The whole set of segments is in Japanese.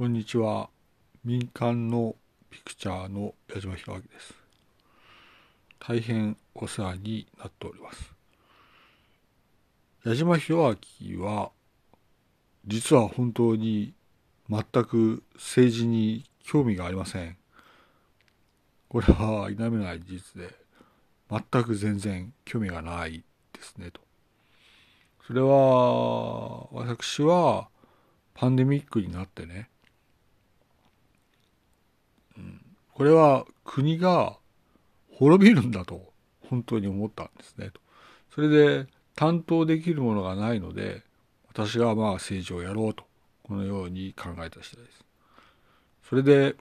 こんにちは。民間のピクチャーの矢島弘明です。大変お世話になっております。矢島弘明は、実は本当に全く政治に興味がありません。これは否めない事実で、全く全然興味がないですねと。それは、私はパンデミックになってね、これは国が滅びるんだと本当に思ったんですねと。それで担当できるものがないので私がまあ政治をやろうとこのように考えた次第です。それで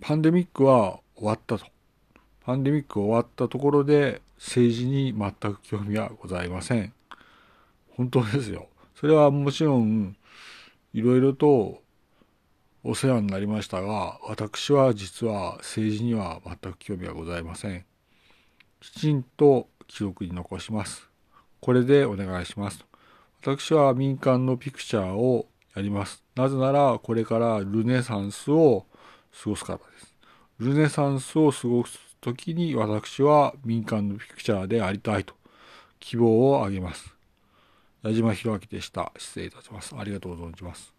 パンデミックは終わったと。パンデミック終わったところで政治に全く興味はございません。本当ですよ。それはもちろんいろいろとお世話になりましたが、私は実は政治には全く興味はございません。きちんと記録に残します。これでお願いします。私は民間のピクチャーをやります。なぜなら、これからルネサンスを過ごすからです。ルネサンスを過ごす時に私は民間のピクチャーでありたいと希望をあげます。矢島弘明でした。失礼いたします。ありがとうございます。